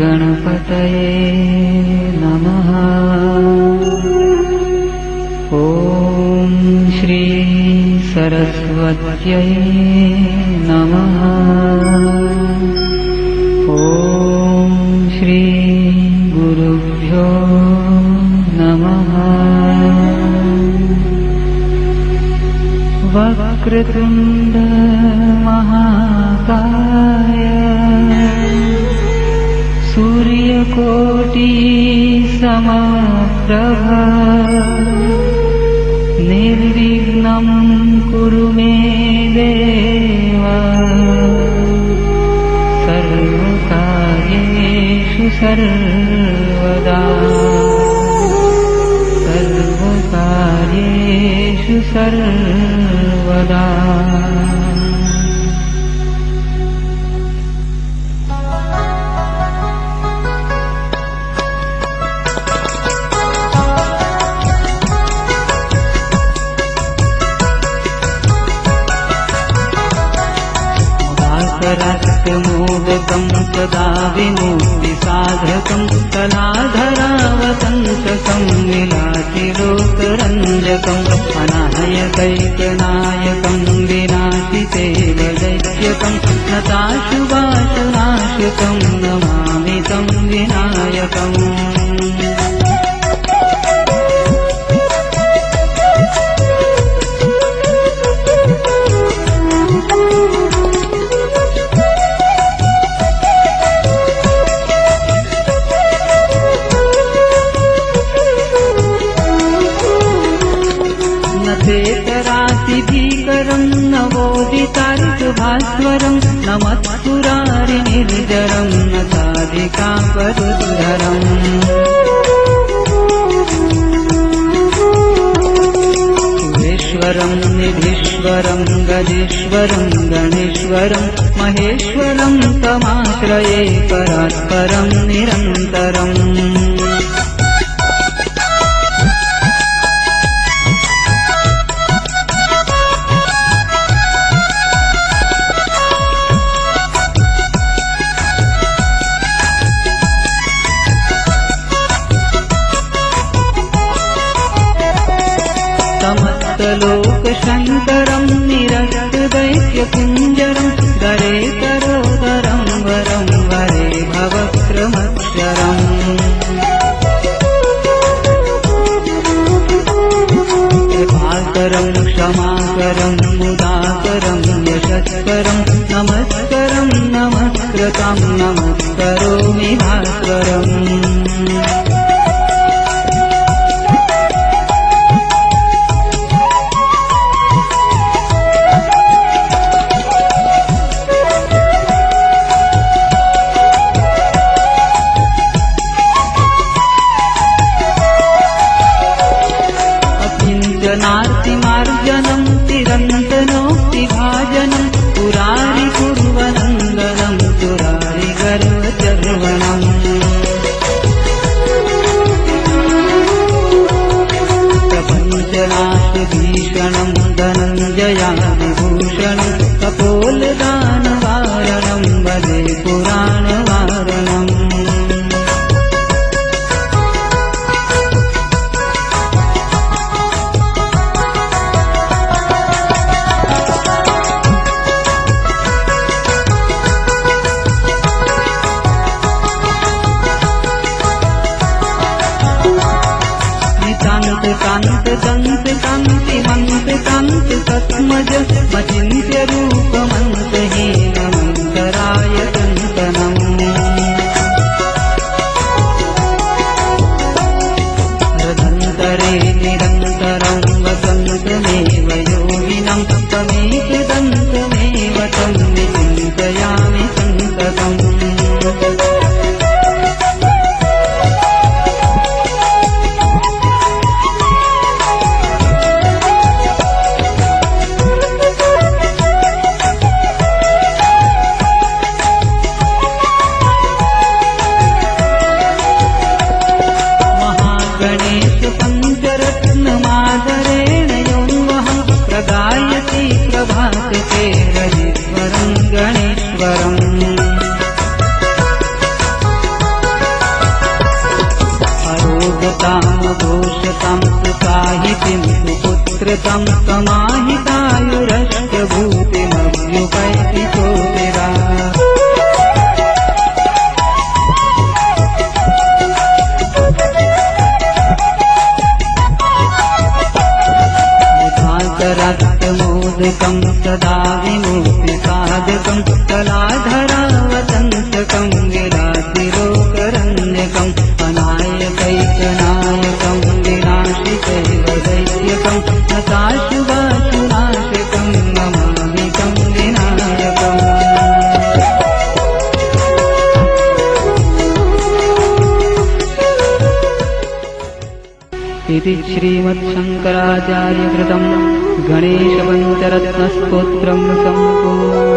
गणपतये नमः। ॐ श्री सरस्वत्यये नमः। ॐ श्री गुरुभ्यो नमः। वृत्तुं द सूर्यकोटि समप्रभा निर्विघ्नं कुरु मे देव। सर्वकार्येषु सर्वदा। सर्वकार्येषु सर्वदा मोदकं सदा विमुक्तिसाधकं कलाधरावतन्तकं विलासिलोकरञ्जकम् अनायकैकनायकं विनाशितेव दैत्यकं नताशुभाशनाशकं नमामि तं विनायकम् नमत्पुरारिनिर्जरं न साधिकापरुद्धरम् सुरेश्वरं निधीश्वरं गजेश्वरं गणेश्वरं महेश्वरं तमाश्रये परात्परं निरन्तरम् समस्तलोकशङ्करं निरस्तदैत्यकुञ्जरं गरे नार्तिमार्जनं तिरन्तनोक्तिभाजनं पुरारि कुर्वनन्दनं पुरारि गर्वचर्वणम् कांत कांत कांति मंत कांत तत्मज मचिंत रामघोषतं सुसाहितिं सुपुत्रतं समाहितायुरष्टभूतिमव्युपैतिरा रक्तमोदकं सदा विमूर्तिसाधकं कलाधरावतन्तकं विरा इति श्रीमत्शङ्कराचार्यकृतम् गणेशपञ्चरत्नस्तोत्रम् सम्पूर्णम्